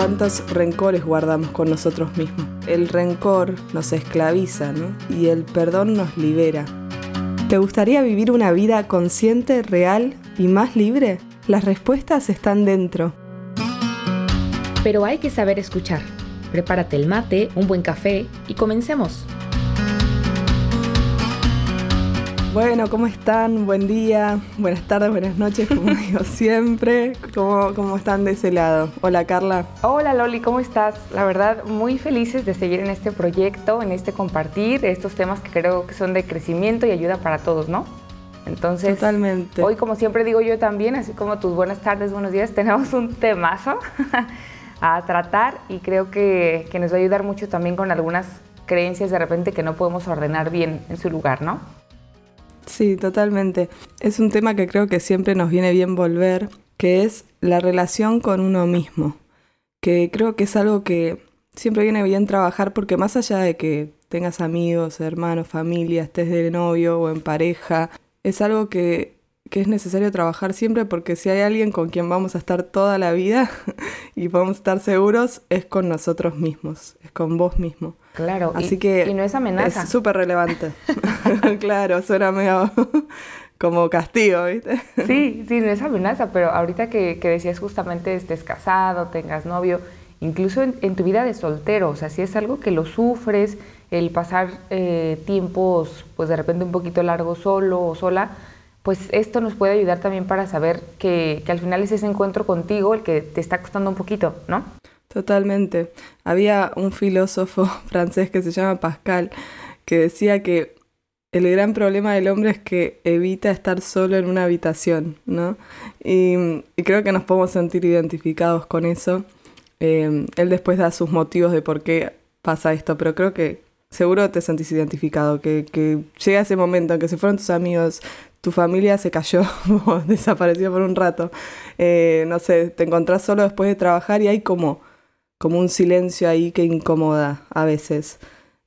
cuántos rencores guardamos con nosotros mismos. El rencor nos esclaviza, ¿no? Y el perdón nos libera. ¿Te gustaría vivir una vida consciente, real y más libre? Las respuestas están dentro. Pero hay que saber escuchar. Prepárate el mate, un buen café y comencemos. Bueno, ¿cómo están? Buen día, buenas tardes, buenas noches, como digo siempre. ¿Cómo, ¿Cómo están de ese lado? Hola Carla. Hola Loli, ¿cómo estás? La verdad, muy felices de seguir en este proyecto, en este compartir estos temas que creo que son de crecimiento y ayuda para todos, ¿no? Entonces, Totalmente. hoy como siempre digo yo también, así como tus buenas tardes, buenos días, tenemos un temazo a tratar y creo que, que nos va a ayudar mucho también con algunas creencias de repente que no podemos ordenar bien en su lugar, ¿no? Sí, totalmente. Es un tema que creo que siempre nos viene bien volver, que es la relación con uno mismo, que creo que es algo que siempre viene bien trabajar porque más allá de que tengas amigos, hermanos, familia, estés de novio o en pareja, es algo que, que es necesario trabajar siempre porque si hay alguien con quien vamos a estar toda la vida y podemos estar seguros, es con nosotros mismos, es con vos mismo. Claro, Así y, que y no es amenaza. Es súper relevante. claro, suena medio como castigo, ¿viste? Sí, sí, no es amenaza, pero ahorita que, que decías justamente estés casado, tengas novio, incluso en, en, tu vida de soltero, o sea, si es algo que lo sufres, el pasar eh, tiempos, pues de repente un poquito largo solo o sola, pues esto nos puede ayudar también para saber que, que al final es ese encuentro contigo el que te está costando un poquito, ¿no? Totalmente. Había un filósofo francés que se llama Pascal que decía que el gran problema del hombre es que evita estar solo en una habitación, ¿no? Y, creo que nos podemos sentir identificados con eso. Eh, él después da sus motivos de por qué pasa esto, pero creo que seguro te sentís identificado, que, que llega ese momento en que se fueron tus amigos, tu familia se cayó desapareció por un rato, eh, no sé, te encontrás solo después de trabajar y hay como, como un silencio ahí que incomoda a veces.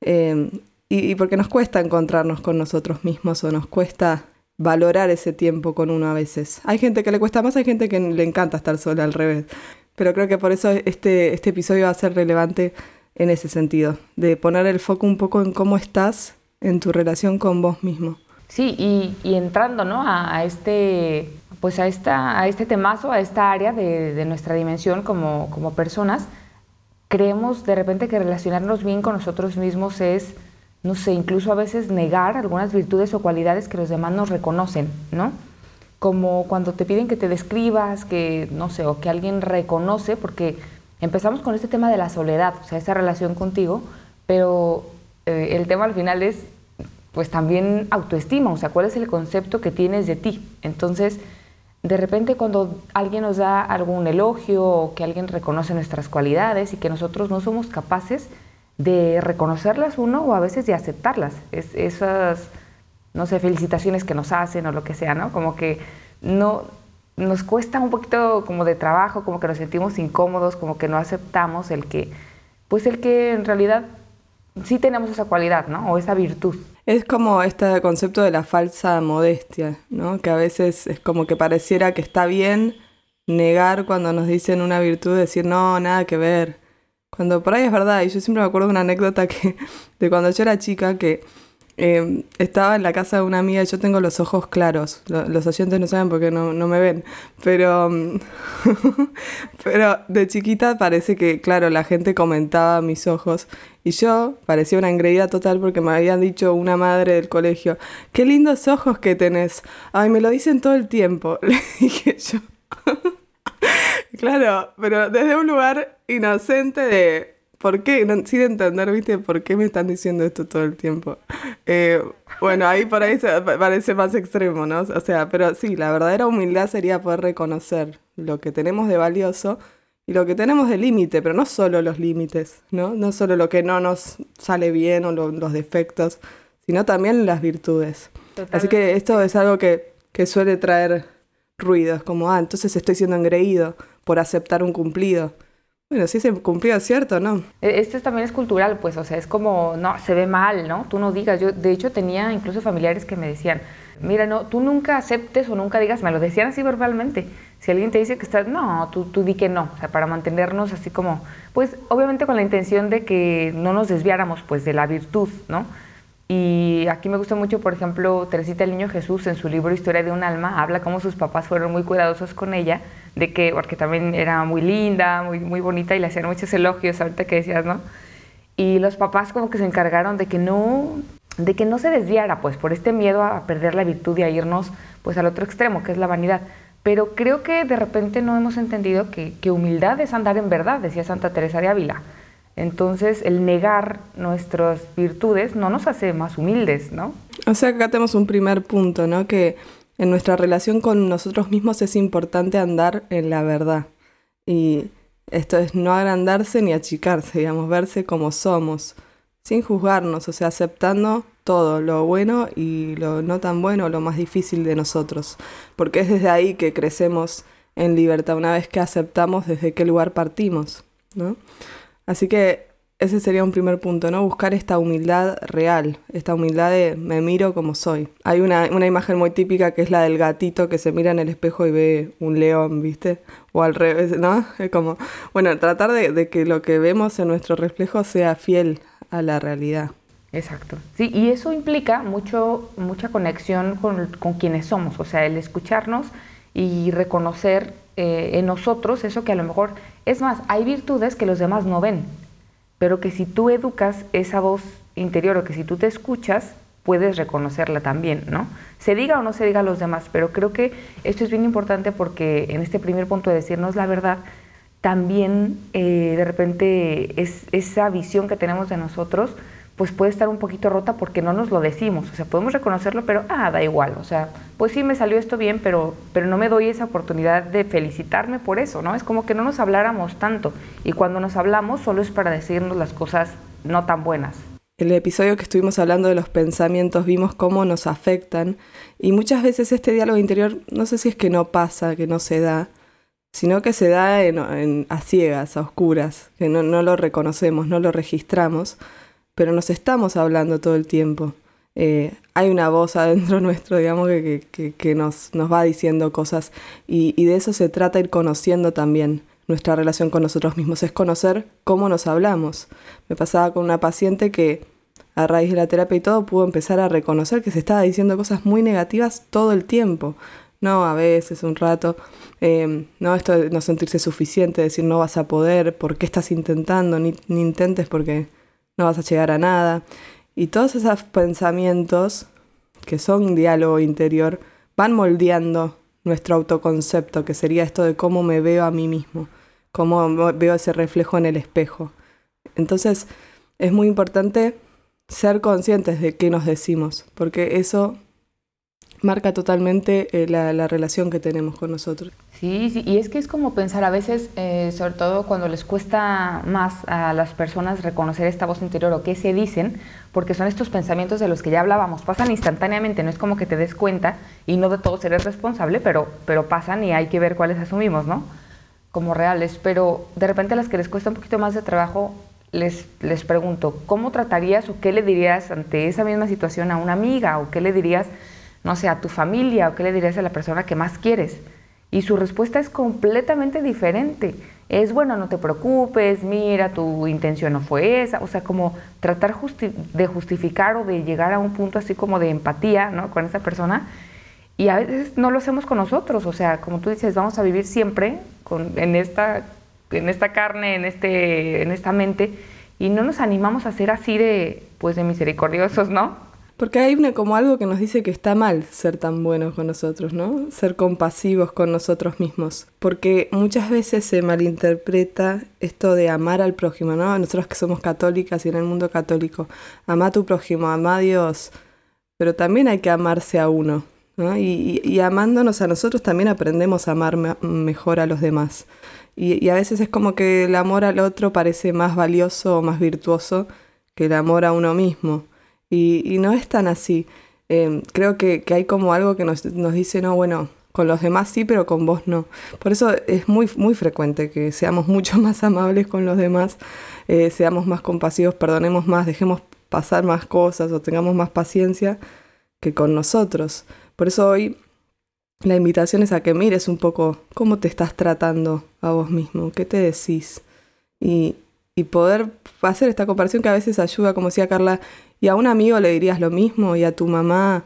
Eh, y, y porque nos cuesta encontrarnos con nosotros mismos o nos cuesta valorar ese tiempo con uno a veces. Hay gente que le cuesta más, hay gente que le encanta estar sola al revés. Pero creo que por eso este, este episodio va a ser relevante en ese sentido, de poner el foco un poco en cómo estás en tu relación con vos mismo. Sí, y, y entrando ¿no? a, a, este, pues a, esta, a este temazo, a esta área de, de nuestra dimensión como, como personas, creemos de repente que relacionarnos bien con nosotros mismos es no sé, incluso a veces negar algunas virtudes o cualidades que los demás nos reconocen, ¿no? Como cuando te piden que te describas, que, no sé, o que alguien reconoce, porque empezamos con este tema de la soledad, o sea, esa relación contigo, pero eh, el tema al final es, pues también autoestima, o sea, cuál es el concepto que tienes de ti. Entonces, de repente cuando alguien nos da algún elogio o que alguien reconoce nuestras cualidades y que nosotros no somos capaces de reconocerlas uno o a veces de aceptarlas. Es, esas, no sé, felicitaciones que nos hacen o lo que sea, ¿no? Como que no nos cuesta un poquito como de trabajo, como que nos sentimos incómodos, como que no aceptamos el que, pues el que en realidad sí tenemos esa cualidad, ¿no? O esa virtud. Es como este concepto de la falsa modestia, ¿no? Que a veces es como que pareciera que está bien negar cuando nos dicen una virtud, decir, no, nada que ver, cuando por ahí es verdad, y yo siempre me acuerdo de una anécdota que de cuando yo era chica que eh, estaba en la casa de una amiga y yo tengo los ojos claros. Lo, los oyentes no saben porque no, no me ven. Pero, pero de chiquita parece que, claro, la gente comentaba mis ojos. Y yo parecía una engreída total porque me habían dicho una madre del colegio, qué lindos ojos que tenés. Ay, me lo dicen todo el tiempo. Le dije yo. Claro, pero desde un lugar inocente de por qué, no, sin entender, viste, por qué me están diciendo esto todo el tiempo. Eh, bueno, ahí por ahí se parece más extremo, ¿no? O sea, pero sí, la verdadera humildad sería poder reconocer lo que tenemos de valioso y lo que tenemos de límite, pero no solo los límites, ¿no? No solo lo que no nos sale bien o lo, los defectos, sino también las virtudes. Totalmente. Así que esto es algo que, que suele traer ruidos, como, ah, entonces estoy siendo engreído por aceptar un cumplido. Bueno, si ese cumplido es cierto, ¿no? Esto también es cultural, pues, o sea, es como, no, se ve mal, ¿no? Tú no digas. Yo, de hecho, tenía incluso familiares que me decían, mira, no, tú nunca aceptes o nunca digas, me lo decían así verbalmente, Si alguien te dice que estás, no, tú, tú di que no, o sea, para mantenernos así como, pues obviamente con la intención de que no nos desviáramos pues de la virtud, ¿no? Y aquí me gusta mucho, por ejemplo, Teresita el Niño Jesús en su libro Historia de un alma, habla cómo sus papás fueron muy cuidadosos con ella, de que, porque también era muy linda, muy, muy bonita y le hacían muchos elogios, ahorita que decías, ¿no? Y los papás como que se encargaron de que no, de que no se desviara, pues, por este miedo a perder la virtud y a irnos, pues, al otro extremo, que es la vanidad. Pero creo que de repente no hemos entendido que, humildad es andar en verdad, decía Santa Teresa de Ávila. Entonces, el negar nuestras virtudes no nos hace más humildes, ¿no? O sea, acá tenemos un primer punto, ¿no? Que en nuestra relación con nosotros mismos es importante andar en la verdad. Y esto es no agrandarse ni achicarse, digamos, verse como somos, sin juzgarnos, o sea, aceptando todo, lo bueno y lo no tan bueno, lo más difícil de nosotros, porque es desde ahí que crecemos en libertad, una vez que aceptamos desde qué lugar partimos, ¿no? Así que ese sería un primer punto, ¿no? Buscar esta humildad real, esta humildad de me miro como soy. Hay una, una, imagen muy típica que es la del gatito que se mira en el espejo y ve un león, ¿viste? O al revés, ¿no? Es como, bueno, tratar de, que lo que vemos en nuestro reflejo sea fiel a la realidad. Exacto. Sí, y eso implica mucho, mucha conexión con, con quienes somos, o sea, el escucharnos y reconocer eh, en nosotros eso que a lo mejor, es más, hay virtudes que los demás no ven, pero que si tú educas esa voz interior o que si tú te escuchas, puedes reconocerla también, ¿no? Se diga o no se diga a los demás, pero creo que esto es bien importante porque en este primer punto de decirnos la verdad, también eh, de repente es esa visión que tenemos de nosotros, pues puede estar un poquito rota porque no nos lo decimos. O sea, podemos reconocerlo, pero ah, da igual. O sea, pues sí me salió esto bien, pero, pero no me doy esa oportunidad de felicitarme por eso, ¿no? Es como que no nos habláramos tanto. Y cuando nos hablamos solo es para decirnos las cosas no tan buenas. El episodio que estuvimos hablando de los pensamientos vimos cómo nos afectan y muchas veces este diálogo interior no sé si es que no pasa, que no se da, sino que se da en, a ciegas, a oscuras, que no, no lo reconocemos, no lo registramos pero nos estamos hablando todo el tiempo. Eh, hay una voz adentro nuestro, digamos, que, nos, nos, va diciendo cosas y, de eso se trata ir conociendo también nuestra relación con nosotros mismos, es conocer cómo nos hablamos. Me pasaba con una paciente que a raíz de la terapia y todo pudo empezar a reconocer que se estaba diciendo cosas muy negativas todo el tiempo. No, a veces, un rato. Eh, no, esto de no sentirse suficiente, decir no vas a poder, ¿por qué estás intentando? Ni, ni intentes porque no vas a llegar a nada. Y todos esos pensamientos, que son diálogo interior, van moldeando nuestro autoconcepto, que sería esto de cómo me veo a mí mismo, cómo veo ese reflejo en el espejo. Entonces, es muy importante ser conscientes de qué nos decimos, porque eso marca totalmente eh, la, relación que tenemos con nosotros. Sí, sí, y es que es como pensar a veces, eh, sobre todo cuando les cuesta más a las personas reconocer esta voz interior o qué se dicen, porque son estos pensamientos de los que ya hablábamos, pasan instantáneamente, no es como que te des cuenta y no de todos eres responsable, pero, pero pasan y hay que ver cuáles asumimos, ¿no? Como reales, pero de repente a las que les cuesta un poquito más de trabajo, les, les pregunto, ¿cómo tratarías o qué le dirías ante esa misma situación a una amiga o qué le dirías no sé, a tu familia o qué le dirías a la persona que más quieres. Y su respuesta es completamente diferente. Es, bueno, no te preocupes, mira, tu intención no fue esa. O sea, como tratar de justificar o de llegar a un punto así como de empatía ¿no? con esa persona. Y a veces no lo hacemos con nosotros. O sea, como tú dices, vamos a vivir siempre con, en, esta, en esta carne, en, este, en esta mente. Y no nos animamos a ser así de, pues, de misericordiosos, ¿no? Porque hay una, como algo que nos dice que está mal ser tan buenos con nosotros, ¿no? Ser compasivos con nosotros mismos. Porque muchas veces se malinterpreta esto de amar al prójimo, ¿no? Nosotros que somos católicas y en el mundo católico, ama a tu prójimo, ama a Dios. Pero también hay que amarse a uno, ¿no? Y, y, amándonos a nosotros también aprendemos a amar mejor a los demás. Y, y a veces es como que el amor al otro parece más valioso o más virtuoso que el amor a uno mismo. Y, no es tan así. Em, creo que, hay como algo que nos, dice, no, bueno, con los demás sí, pero con vos no. Por eso es muy, muy frecuente que seamos mucho más amables con los demás, eh, seamos más compasivos, perdonemos más, dejemos pasar más cosas o tengamos más paciencia que con nosotros. Por eso hoy la invitación es a que mires un poco cómo te estás tratando a vos mismo, qué te decís. Y, y poder hacer esta comparación que a veces ayuda, como decía Carla, y a un amigo le dirías lo mismo, y a tu mamá,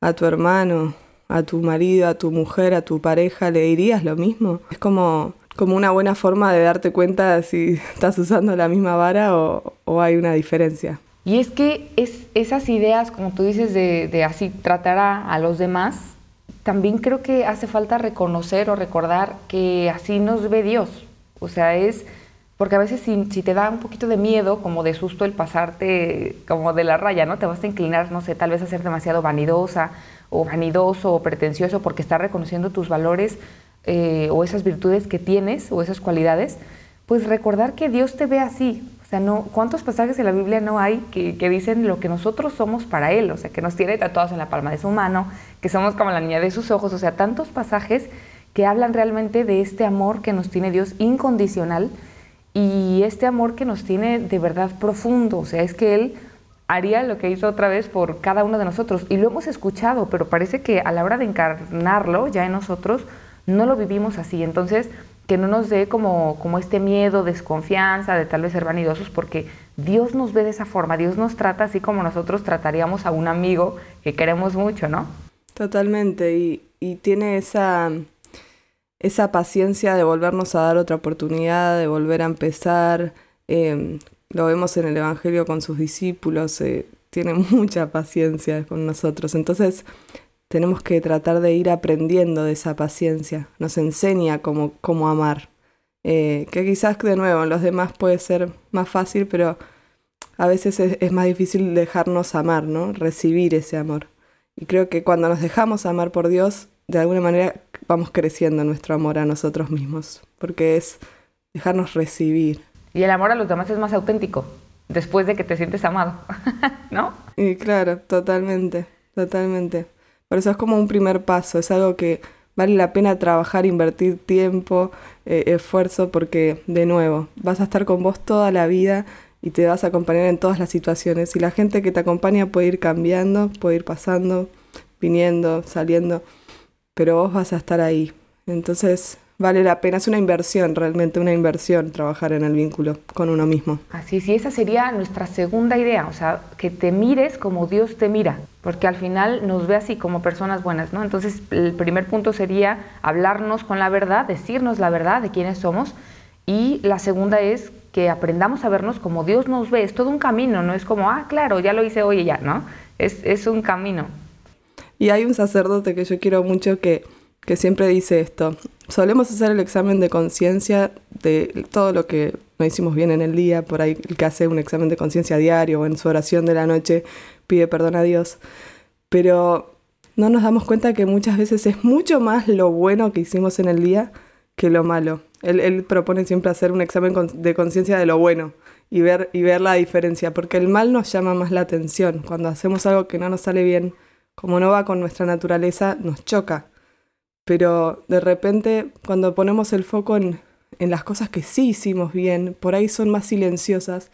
a tu hermano, a tu marido, a tu mujer, a tu pareja, le dirías lo mismo. Es como, como una buena forma de darte cuenta si estás usando la misma vara o, hay una diferencia. Y es que es, esas ideas, como tú dices, de, de así tratar a, a, los demás, también creo que hace falta reconocer o recordar que así nos ve Dios. O sea, es porque a veces si, te da un poquito de miedo, como de susto el pasarte como de la raya, ¿no? Te vas a inclinar, no sé, tal vez a ser demasiado vanidosa o vanidoso o pretencioso porque estás reconociendo tus valores eh, o esas virtudes que tienes o esas cualidades, pues recordar que Dios te ve así. O sea, no, ¿cuántos pasajes en la Biblia no hay que, que dicen lo que nosotros somos para Él? O sea, que nos tiene tatuados en la palma de su mano, que somos como la niña de sus ojos. O sea, tantos pasajes que hablan realmente de este amor que nos tiene Dios incondicional y este amor que nos tiene de verdad profundo, o sea, es que Él haría lo que hizo otra vez por cada uno de nosotros. Y lo hemos escuchado, pero parece que a la hora de encarnarlo ya en nosotros, no lo vivimos así. Entonces, que no nos dé como, como este miedo, desconfianza, de tal vez ser vanidosos, porque Dios nos ve de esa forma, Dios nos trata así como nosotros trataríamos a un amigo que queremos mucho, ¿no? Totalmente, y, y tiene esa esa paciencia de volvernos a dar otra oportunidad, de volver a empezar. Eh, lo vemos en el Evangelio con sus discípulos, eh, tiene mucha paciencia con nosotros. Entonces tenemos que tratar de ir aprendiendo de esa paciencia. Nos enseña cómo, cómo amar. Eh, que quizás de nuevo en los demás puede ser más fácil, pero a veces es, es más difícil dejarnos amar, ¿no? Recibir ese amor. Y creo que cuando nos dejamos amar por Dios, de alguna manera vamos creciendo nuestro amor a nosotros mismos, porque es dejarnos recibir. Y el amor a los demás es más auténtico, después de que te sientes amado, ¿no? Y claro, totalmente, totalmente. Por eso es como un primer paso, es algo que vale la pena trabajar, invertir tiempo, eh, esfuerzo, porque de nuevo, vas a estar con vos toda la vida y te vas a acompañar en todas las situaciones. Y la gente que te acompaña puede ir cambiando, puede ir pasando, viniendo, saliendo pero vos vas a estar ahí. Entonces vale la pena, es una inversión, realmente una inversión trabajar en el vínculo con uno mismo. Así, sí, esa sería nuestra segunda idea, o sea, que te mires como Dios te mira, porque al final nos ve así como personas buenas, ¿no? Entonces el primer punto sería hablarnos con la verdad, decirnos la verdad de quiénes somos, y la segunda es que aprendamos a vernos como Dios nos ve, es todo un camino, no es como, ah, claro, ya lo hice hoy y ya, ¿no? Es, es un camino. Y hay un sacerdote que yo quiero mucho que, que siempre dice esto. Solemos hacer el examen de conciencia de todo lo que no hicimos bien en el día, por ahí el que hace un examen de conciencia diario o en su oración de la noche pide perdón a Dios. Pero no nos damos cuenta que muchas veces es mucho más lo bueno que hicimos en el día que lo malo. Él, propone siempre hacer un examen de conciencia de lo bueno y ver, y ver la diferencia, porque el mal nos llama más la atención. Cuando hacemos algo que no nos sale bien, como no va con nuestra naturaleza, nos choca. Pero de repente, cuando ponemos el foco en, en las cosas que sí hicimos bien, por ahí son más silenciosas,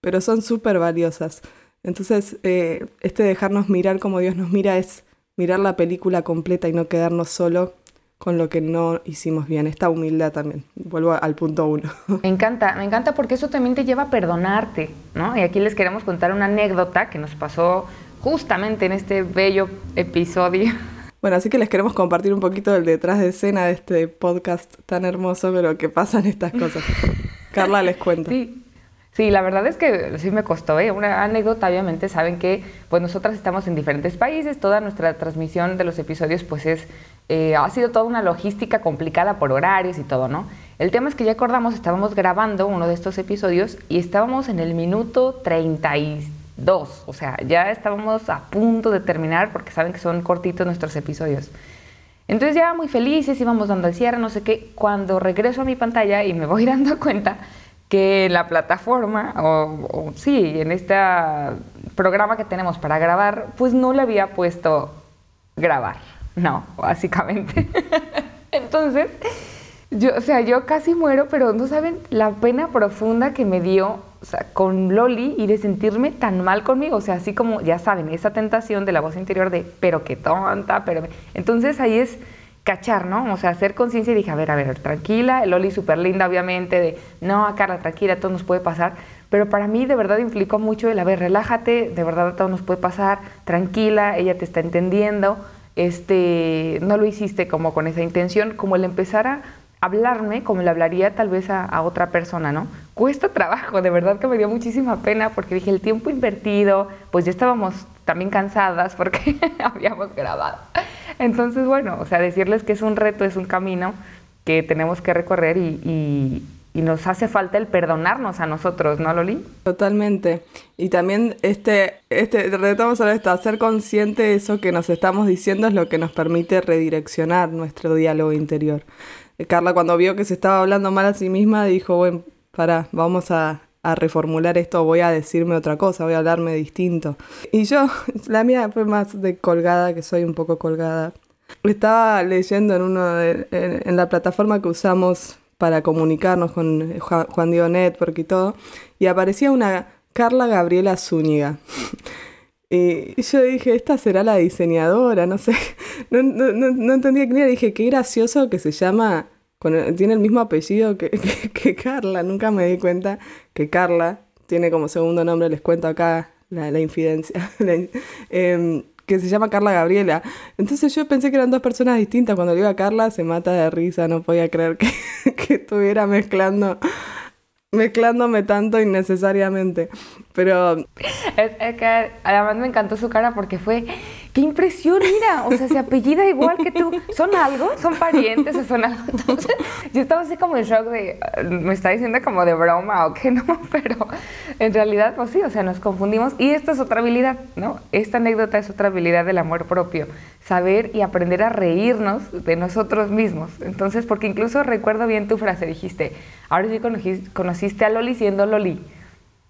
pero son súper valiosas. Entonces, eh, este dejarnos mirar como Dios nos mira es mirar la película completa y no quedarnos solo con lo que no hicimos bien. Esta humildad también. Vuelvo al punto uno. Me encanta, me encanta porque eso también te lleva a perdonarte, ¿no? Y aquí les queremos contar una anécdota que nos pasó justamente en este bello episodio. Bueno, así que les queremos compartir un poquito del detrás de escena de este podcast tan hermoso, pero que pasan estas cosas. Carla les cuenta. Sí. Sí, la verdad es que sí me costó, ¿eh? Una anécdota, obviamente, saben que pues nosotras estamos en diferentes países, toda nuestra transmisión de los episodios pues es, eh, ha sido toda una logística complicada por horarios y todo, ¿no? El tema es que ya acordamos, estábamos grabando uno de estos episodios y estábamos en el minuto 36 dos. O sea, ya estábamos a punto de terminar porque saben que son cortitos nuestros episodios. Entonces ya muy felices, íbamos dando el cierre, no sé qué. Cuando regreso a mi pantalla y me voy dando cuenta que la plataforma, o, sí, en este programa que tenemos para grabar, pues no le había puesto grabar. No, básicamente. Entonces, o sea, yo casi muero, pero no saben la pena profunda que me dio con Loli y de sentirme tan mal conmigo, o sea, así como, ya saben, esa tentación de la voz interior de, pero qué tonta, pero... Entonces ahí es cachar, ¿no? O sea, hacer conciencia y dije, a ver, a ver, tranquila, Loli súper linda, obviamente, de, no, Carla, tranquila, todo nos puede pasar, pero para mí de verdad implicó mucho el, a ver, relájate, de verdad todo nos puede pasar, tranquila, ella te está entendiendo, este, no lo hiciste como con esa intención, como el empezar a hablarme como le hablaría tal vez a, otra persona, ¿no? Cuesta trabajo, de verdad que me dio muchísima pena porque dije el tiempo invertido, pues ya estábamos también cansadas porque habíamos grabado. Entonces, bueno, o sea, decirles que es un reto, es un camino que tenemos que recorrer y, y, nos hace falta el perdonarnos a nosotros, ¿no, Loli? Totalmente. Y también este, este retomamos a esto, hacer consciente de eso que nos estamos diciendo es lo que nos permite redireccionar nuestro diálogo interior. Carla cuando vio que se estaba hablando mal a sí misma dijo, bueno, vamos a, reformular esto, voy a decirme otra cosa, voy a hablarme distinto. Y yo, la mía fue más de colgada, que soy un poco colgada. Estaba leyendo en uno de, en, la plataforma que usamos para comunicarnos con Juan, Diego Network y todo, y aparecía una Carla Gabriela Zúñiga. Y yo dije, esta será la diseñadora, no sé, no, no, no, entendía quién era, dije, qué gracioso que se llama tiene el mismo apellido que, que, Carla. Nunca me di cuenta que Carla tiene como segundo nombre, les cuento acá la, infidencia, eh, que se llama Carla Gabriela. Entonces yo pensé que eran dos personas distintas. Cuando le digo a Carla se mata de risa, no podía creer que, que estuviera mezclando mezclándome tanto innecesariamente. Pero. Es, es, que además me encantó su cara porque fue. ¡Qué impresión! Mira, o sea, se apellida igual que tú. ¿Son algo? ¿Son parientes o son algo? Entonces, yo estaba así como en shock de. Me está diciendo como de broma o qué no, pero en realidad, pues sí, o sea, nos confundimos. Y esta es otra habilidad, ¿no? Esta anécdota es otra habilidad del amor propio. Saber y aprender a reírnos de nosotros mismos. Entonces, porque incluso recuerdo bien tu frase, dijiste, ahora sí conociste, conociste a Loli siendo Loli.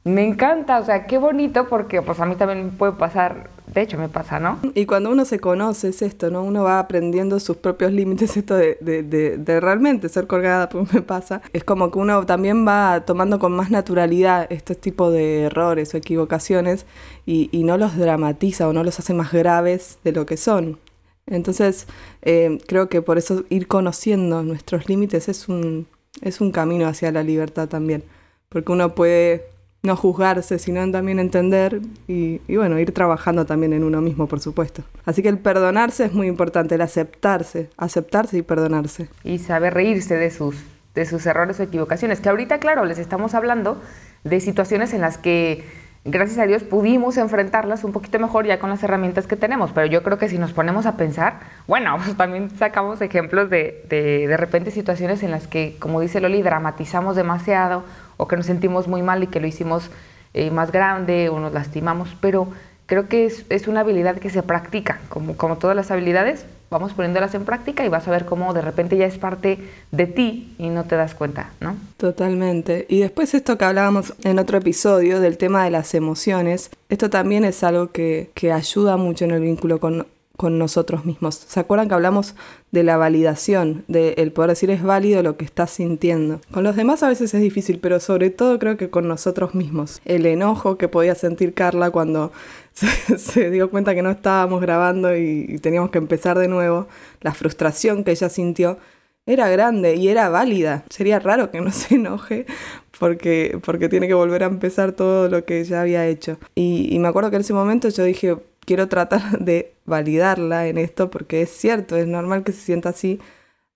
Me encanta, o sea, qué bonito porque pues a mí también puede pasar, de hecho me pasa, ¿no? Y cuando uno se conoce es esto, ¿no? Uno va aprendiendo sus propios límites, esto de, realmente ser colgada, pues me pasa. Es como que uno también va tomando con más naturalidad estos tipos de errores o equivocaciones y, y no los dramatiza o no los hace más graves de lo que son. Entonces, eh, creo que por eso ir conociendo nuestros límites es un, es un camino hacia la libertad también, porque uno puede no juzgarse, sino también entender y, y, bueno, ir trabajando también en uno mismo, por supuesto. Así que el perdonarse es muy importante, el aceptarse, aceptarse y perdonarse. Y saber reírse de sus, de sus errores o equivocaciones, que ahorita, claro, les estamos hablando de situaciones en las que gracias a Dios pudimos enfrentarlas un poquito mejor ya con las herramientas que tenemos, pero yo creo que si nos ponemos a pensar, bueno, pues también sacamos ejemplos de, de, de repente situaciones en las que, como dice Loli, dramatizamos demasiado o que nos sentimos muy mal y que lo hicimos eh, más grande o nos lastimamos, pero creo que es, es, una habilidad que se practica, como, como todas las habilidades, vamos poniéndolas en práctica y vas a ver cómo de repente ya es parte de ti y no te das cuenta, ¿no? Totalmente. Y después esto que hablábamos en otro episodio del tema de las emociones, esto también es algo que, que ayuda mucho en el vínculo con, con nosotros mismos. ¿Se acuerdan que hablamos de la validación, de el poder decir es válido lo que estás sintiendo? Con los demás a veces es difícil, pero sobre todo creo que con nosotros mismos. El enojo que podía sentir Carla cuando se, se dio cuenta que no estábamos grabando y, y teníamos que empezar de nuevo, la frustración que ella sintió, era grande y era válida. Sería raro que no se enoje porque, porque tiene que volver a empezar todo lo que ya había hecho. Y, y me acuerdo que en ese momento yo dije, quiero tratar de validarla en esto porque es cierto, es normal que se sienta así,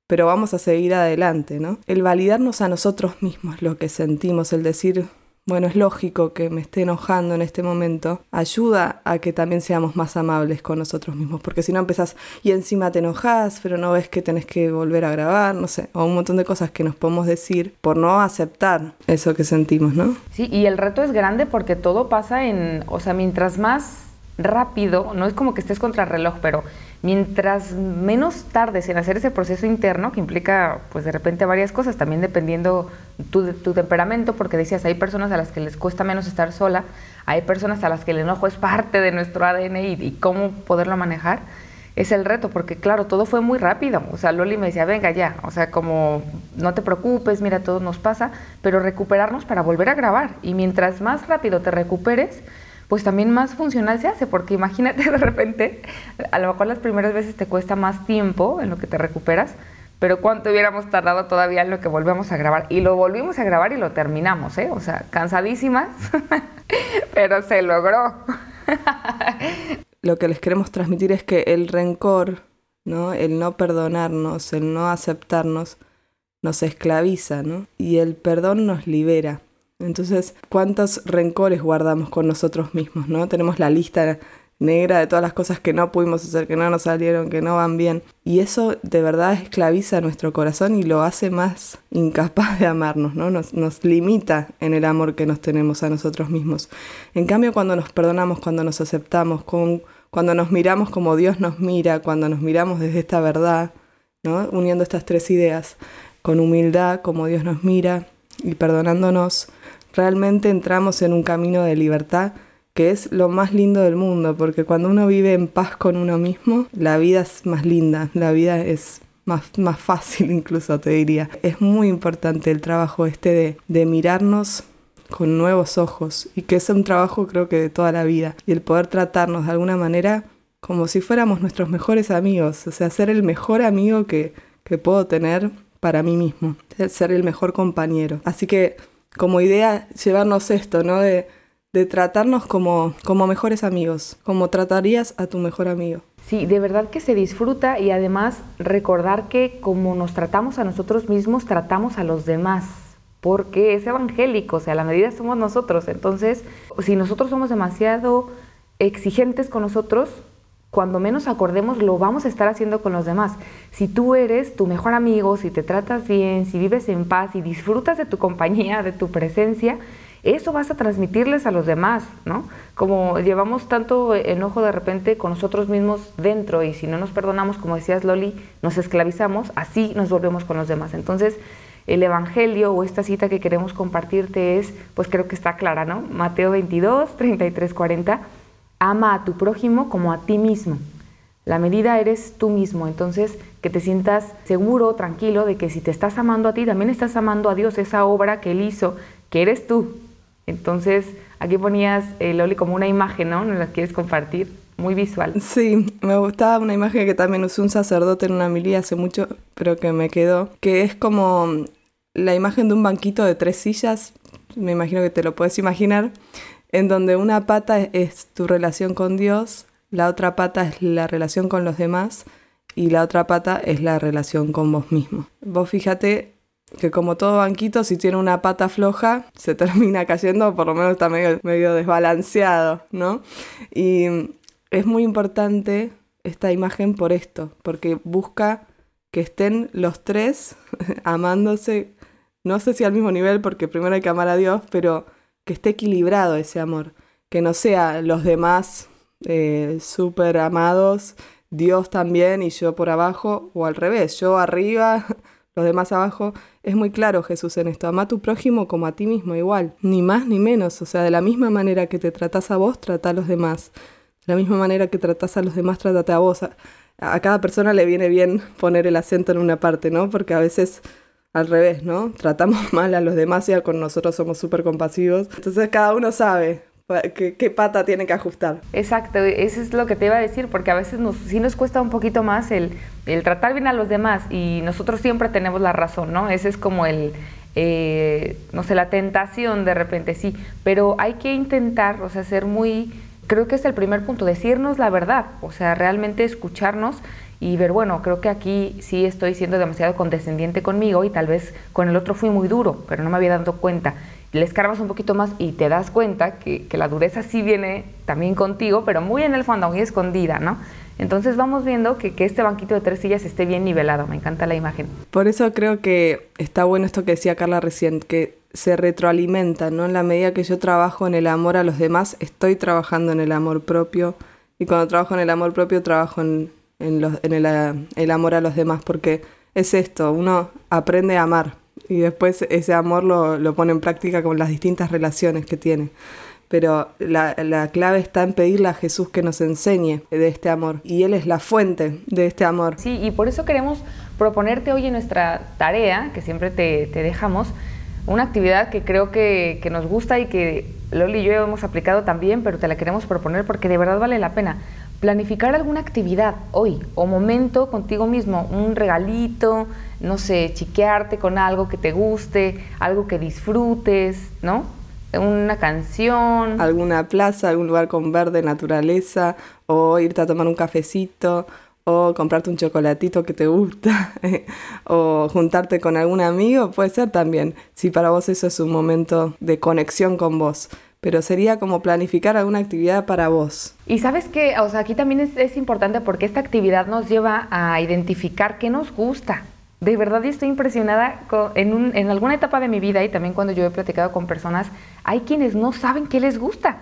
pero vamos a seguir adelante, ¿no? El validarnos a nosotros mismos lo que sentimos, el decir, bueno, es lógico que me esté enojando en este momento, ayuda a que también seamos más amables con nosotros mismos, porque si no empezás y encima te enojas, pero no ves que tenés que volver a grabar, no sé, o un montón de cosas que nos podemos decir por no aceptar eso que sentimos, ¿no? Sí, y el reto es grande porque todo pasa en, o sea, mientras más rápido, no es como que estés contra el reloj, pero mientras menos tardes en hacer ese proceso interno, que implica pues de repente varias cosas, también dependiendo tu, tu temperamento, porque decías, hay personas a las que les cuesta menos estar sola, hay personas a las que el enojo es parte de nuestro ADN y, y cómo poderlo manejar, es el reto, porque claro, todo fue muy rápido. O sea, Loli me decía, venga ya, o sea, como no te preocupes, mira, todo nos pasa, pero recuperarnos para volver a grabar. Y mientras más rápido te recuperes, pues también más funcional se hace, porque imagínate de repente, a lo mejor las primeras veces te cuesta más tiempo en lo que te recuperas, pero cuánto hubiéramos tardado todavía en lo que volvemos a grabar. Y lo volvimos a grabar y lo terminamos, ¿eh? O sea, cansadísimas, pero se logró. lo que les queremos transmitir es que el rencor, ¿no? El no perdonarnos, el no aceptarnos, nos esclaviza, ¿no? Y el perdón nos libera. Entonces, ¿cuántos rencores guardamos con nosotros mismos, no? Tenemos la lista negra de todas las cosas que no pudimos hacer, que no nos salieron, que no van bien. Y eso de verdad esclaviza nuestro corazón y lo hace más incapaz de amarnos, ¿no? Nos, limita en el amor que nos tenemos a nosotros mismos. En cambio, cuando nos perdonamos, cuando nos aceptamos, cuando nos miramos como Dios nos mira, cuando nos miramos desde esta verdad, ¿no? Uniendo estas tres ideas, con humildad, como Dios nos mira, y perdonándonos, realmente entramos en un camino de libertad que es lo más lindo del mundo, porque cuando uno vive en paz con uno mismo, la vida es más linda, la vida es más, más fácil incluso, te diría. Es muy importante el trabajo este de, de mirarnos con nuevos ojos y que es un trabajo creo que de toda la vida y el poder tratarnos de alguna manera como si fuéramos nuestros mejores amigos, o sea, ser el mejor amigo que, que puedo tener para mí mismo, ser el mejor compañero. Así que como idea llevarnos esto, ¿no? De, de tratarnos como, como mejores amigos, como tratarías a tu mejor amigo. Sí, de verdad que se disfruta y además recordar que como nos tratamos a nosotros mismos, tratamos a los demás, porque es evangélico, o sea, a la medida somos nosotros. Entonces, si nosotros somos demasiado exigentes con nosotros, cuando menos acordemos lo vamos a estar haciendo con los demás. Si tú eres tu mejor amigo, si te tratas bien, si vives en paz y disfrutas de tu compañía, de tu presencia, eso vas a transmitirles a los demás, ¿no? Como llevamos tanto enojo de repente con nosotros mismos dentro y si no nos perdonamos, como decías Loli, nos esclavizamos, así nos volvemos con los demás. Entonces, el Evangelio o esta cita que queremos compartirte es, pues creo que está clara, ¿no? Mateo 22, 33, 40, ama a tu prójimo como a ti mismo. La medida eres tú mismo, entonces que te sientas seguro, tranquilo de que si te estás amando a ti, también estás amando a Dios, esa obra que Él hizo, que eres tú, entonces, aquí ponías, el Loli, como una imagen, ¿no? ¿Nos la quieres compartir? Muy visual. Sí, me gustaba una imagen que también usó un sacerdote en una milía hace mucho, pero que me quedó, que es como la imagen de un banquito de tres sillas, me imagino que te lo puedes imaginar, en donde una pata es tu relación con Dios, la otra pata es la relación con los demás y la otra pata es la relación con vos mismo. Vos fíjate que como todo banquito, si tiene una pata floja, se termina cayendo, por lo menos está medio, medio desbalanceado, ¿no? Y es muy importante esta imagen por esto, porque busca que estén los tres amándose, no sé si al mismo nivel, porque primero hay que amar a Dios, pero que esté equilibrado ese amor, que no sea los demás eh, súper amados, Dios también y yo por abajo, o al revés, yo arriba, los demás abajo, es muy claro Jesús en esto, ama a tu prójimo como a ti mismo igual, ni más ni menos, o sea, de la misma manera que te tratas a vos, trata a los demás, de la misma manera que tratas a los demás, trátate a vos. A, cada persona le viene bien poner el acento en una parte, ¿no? Porque a veces al revés, ¿no? Tratamos mal a los demás y con nosotros somos súper compasivos. Entonces cada uno sabe ¿Qué, pata tiene que ajustar. Exacto, eso es lo que te iba a decir, porque a veces nos, sí nos cuesta un poquito más el, tratar bien a los demás y nosotros siempre tenemos la razón, ¿no? Ese es como el, eh, no sé, la tentación de repente, sí, pero hay que intentar, o sea, ser muy, creo que es el primer punto, decirnos la verdad, o sea, realmente escucharnos y ver, bueno, creo que aquí sí estoy siendo demasiado condescendiente conmigo y tal vez con el otro fui muy duro, pero no me había dado cuenta le escarbas un poquito más y te das cuenta que, la dureza sí viene también contigo, pero muy en el fondo, muy escondida, ¿no? Entonces vamos viendo que, que, este banquito de tres sillas esté bien nivelado, me encanta la imagen. Por eso creo que está bueno esto que decía Carla recién, que se retroalimenta, ¿no? En la medida que yo trabajo en el amor a los demás, estoy trabajando en el amor propio, y cuando trabajo en el amor propio, trabajo en, en, el amor a los demás, porque es esto, uno aprende a amar, y después ese amor lo, lo, pone en práctica con las distintas relaciones que tiene. Pero la, la, clave está en pedirle a Jesús que nos enseñe de este amor. Y Él es la fuente de este amor. Sí, y por eso queremos proponerte hoy en nuestra tarea, que siempre te, te dejamos, Una actividad que creo que, que nos gusta y que Loli y yo hemos aplicado también, pero te la queremos proponer porque de verdad vale la pena. Planificar alguna actividad hoy o momento contigo mismo, un regalito, no sé, chiquearte con algo que te guste, algo que disfrutes, ¿no? Una canción. Alguna plaza, algún lugar con verde, naturaleza, o irte a tomar un cafecito, o comprarte un chocolatito que te gusta, o juntarte con algún amigo, puede ser también, si para vos eso es un momento de conexión con vos. Pero sería como planificar alguna actividad para vos. Y sabes que, o sea, aquí también es, es importante porque esta actividad nos lleva a identificar qué nos gusta. De verdad, estoy impresionada en, un, en alguna etapa de mi vida y también cuando yo he platicado con personas, hay quienes no saben qué les gusta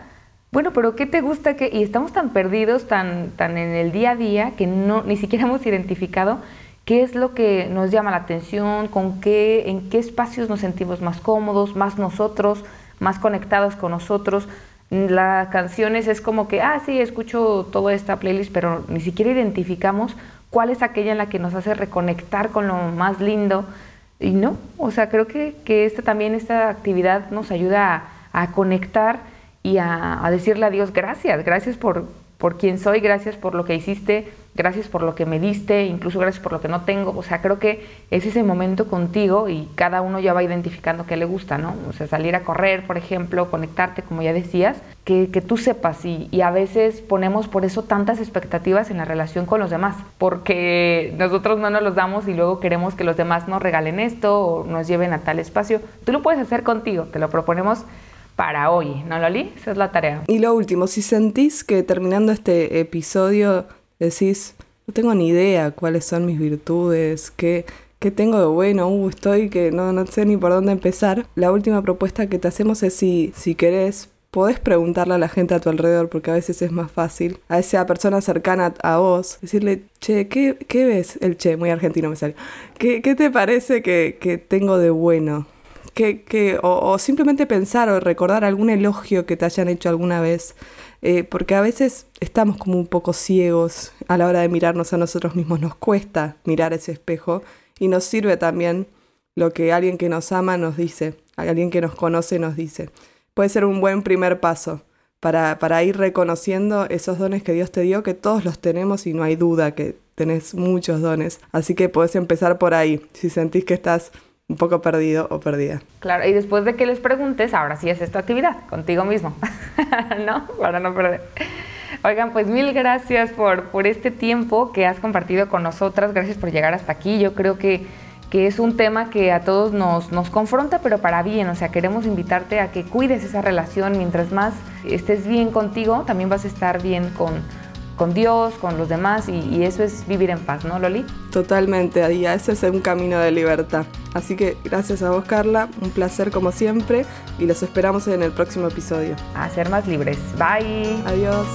bueno, pero ¿qué te gusta? que Y estamos tan perdidos, tan, tan en el día a día, que no, ni siquiera hemos identificado qué es lo que nos llama la atención, con qué, en qué espacios nos sentimos más cómodos, más nosotros, más conectados con nosotros. Las canciones es como que, ah, sí, escucho toda esta playlist, pero ni siquiera identificamos cuál es aquella en la que nos hace reconectar con lo más lindo. Y no, o sea, creo que, que esta, también esta actividad nos ayuda a, conectar y a, decirle a Dios gracias, gracias por, por quien soy, gracias por lo que hiciste, gracias por lo que me diste, incluso gracias por lo que no tengo. O sea, creo que es ese momento contigo y cada uno ya va identificando qué le gusta, ¿no? O sea, salir a correr, por ejemplo, conectarte, como ya decías, que, que tú sepas y, y, a veces ponemos por eso tantas expectativas en la relación con los demás, porque nosotros no nos los damos y luego queremos que los demás nos regalen esto o nos lleven a tal espacio. Tú lo puedes hacer contigo, te lo proponemos para hoy, ¿no, Loli? Esa es la tarea. Y lo último, si sentís que terminando este episodio decís, no tengo ni idea cuáles son mis virtudes, qué, qué tengo de bueno, uh, estoy que no, no sé ni por dónde empezar, la última propuesta que te hacemos es si, si querés podés preguntarle a la gente a tu alrededor, porque a veces es más fácil, a esa persona cercana a vos, decirle, che, ¿qué, qué ves? El che, muy argentino me sale. ¿Qué, qué te parece que, que tengo de bueno? Que, o, simplemente pensar o recordar algún elogio que te hayan hecho alguna vez, eh, porque a veces estamos como un poco ciegos a la hora de mirarnos a nosotros mismos, nos cuesta mirar ese espejo y nos sirve también lo que alguien que nos ama nos dice, alguien que nos conoce nos dice. Puede ser un buen primer paso para, para ir reconociendo esos dones que Dios te dio, que todos los tenemos y no hay duda que tenés muchos dones. Así que podés empezar por ahí, si sentís que estás un poco perdido o perdida. Claro, y después de que les preguntes, ahora sí es tu actividad, contigo mismo, ¿no? Para no perder. Oigan, pues mil gracias por, por este tiempo que has compartido con nosotras, gracias por llegar hasta aquí. Yo creo que, que es un tema que a todos nos, nos confronta, pero para bien, o sea, queremos invitarte a que cuides esa relación, mientras más estés bien contigo, también vas a estar bien con con Dios, con los demás y, eso es vivir en paz, ¿no, Loli? Totalmente, Adia, ese es un camino de libertad. Así que gracias a vos, Carla, un placer como siempre y los esperamos en el próximo episodio. A ser más libres. Bye. Adiós.